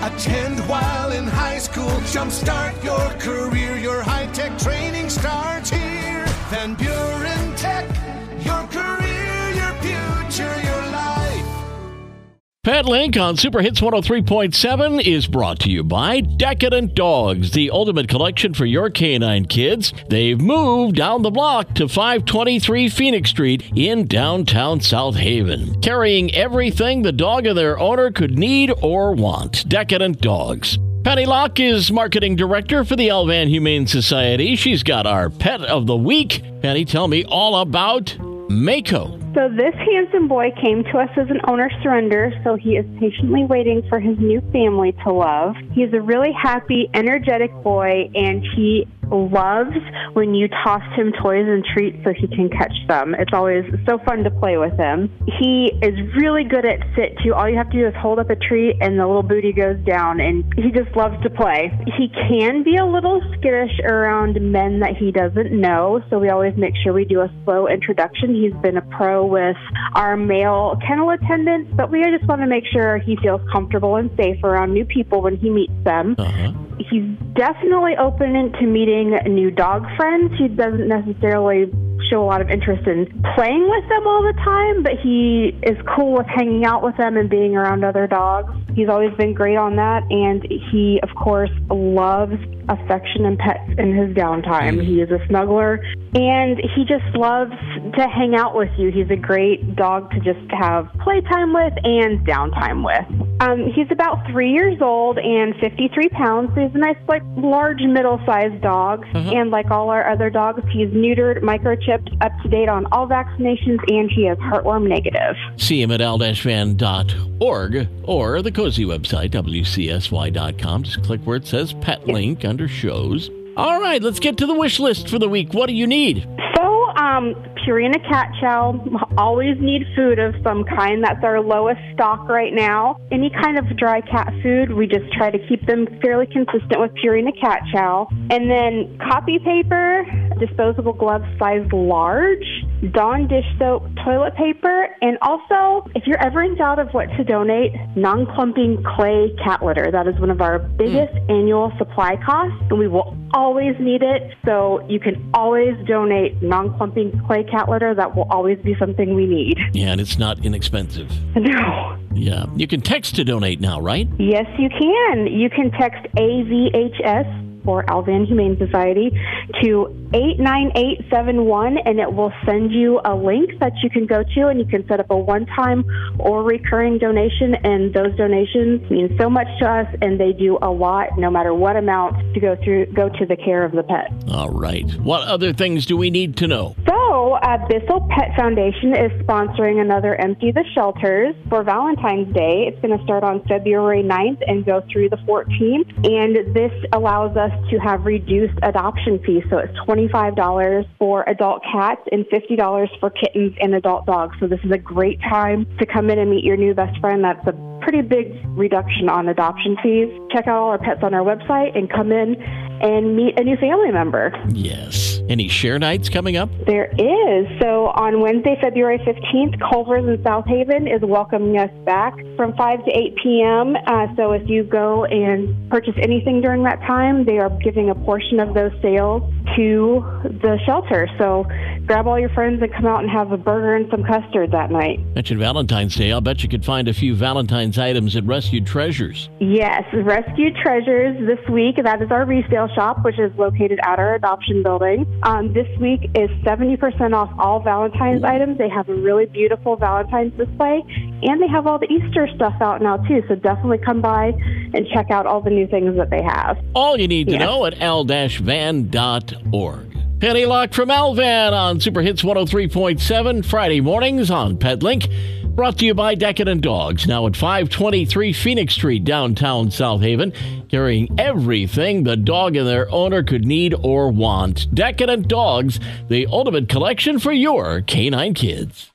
Attend while in high school. Jumpstart your career. Your high tech training starts here. Van Buren Pet Link on Super Hits 103.7 is brought to you by Decadent Dogs, the ultimate collection for your canine kids. They've moved down the block to 523 Phoenix Street in downtown South Haven, carrying everything the dog and their owner could need or want. Decadent Dogs. Penny Lock is marketing director for the Al-Van Humane Society. She's got our pet of the week. Penny, tell me all about Mako. So this handsome boy came to us as an owner surrender, so he is patiently waiting for his new family to love. He's a really happy, energetic boy, and he loves when you toss him toys and treats so he can catch them. It's always so fun to play with him. He is really good at sit too. All you have to do is hold up a treat and the little booty goes down and he just loves to play. He can be a little skittish around men that he doesn't know, so we always make sure we do a slow introduction. He's been a pro with our male kennel attendants, but we just want to make sure he feels comfortable and safe around new people when he meets them. Uh-huh. He's definitely open to meeting new dog friends. He doesn't necessarily show a lot of interest in playing with them all the time, but he is cool with hanging out with them and being around other dogs. He's always been great on that, and he, of course, loves affection and pets in his downtime. He is a snuggler, and he just loves to hang out with you. He's a great dog to just have playtime with and downtime with. Um, he's about three years old and 53 pounds, so he's a nice, like, large, middle-sized dog. And like all our other dogs, he's neutered, microchipped, up to date on all vaccinations, and he is heartworm negative. See him at al-van.org or the cozy website, wcsy.com. Just click where it says Pet Link under shows. All right, let's get to the wish list for the week. What do you need? Um, Purina cat chow always need food of some kind. That's our lowest stock right now. Any kind of dry cat food, we just try to keep them fairly consistent with Purina cat chow. And then copy paper, disposable gloves size large, Dawn dish soap, toilet paper, and also if you're ever in doubt of what to donate, non-clumping clay cat litter. That is one of our biggest mm. annual supply costs, and we will always need it. So you can always donate non-clumping clay cat litter. That will always be something we need. Yeah, and it's not inexpensive. No. Yeah, you can text to donate now, right? Yes, you can. You can text AVHS for Al-Van Humane Society to 89871 and it will send you a link that you can go to and you can set up a one-time or recurring donation and those donations mean so much to us and they do a lot no matter what amount to go through go to the care of the pet. All right. What other things do we need to know? So, uh, Bissell Pet Foundation is sponsoring another Empty the Shelters for Valentine's Day. It's going to start on February 9th and go through the 14th. And this allows us to have reduced adoption fees. So, it's $25 for adult cats and $50 for kittens and adult dogs. So, this is a great time to come in and meet your new best friend. That's a pretty big reduction on adoption fees. Check out all our pets on our website and come in and meet a new family member. Yes. Any share nights coming up? There is. So on Wednesday, February 15th, Culver's in South Haven is welcoming us back from 5 to 8 p.m. Uh, so if you go and purchase anything during that time, they are giving a portion of those sales to the shelter. So grab all your friends and come out and have a burger and some custard that night. Mentioned Valentine's Day. I'll bet you could find a few Valentine's items at Rescued Treasures. Yes, Rescued Treasures this week. That is our resale shop, which is located at our adoption building. Um, this week is 70% off all Valentine's items. They have a really beautiful Valentine's display, and they have all the Easter stuff out now, too. So definitely come by and check out all the new things that they have. All you need to know at al-van.org. Penny Lock from Al-Van on Super Hits 103.7 Friday mornings on PetLink. Brought to you by Decadent Dogs, now at 523 Phoenix Street, downtown South Haven, carrying everything the dog and their owner could need or want. Decadent Dogs, the ultimate collection for your canine kids.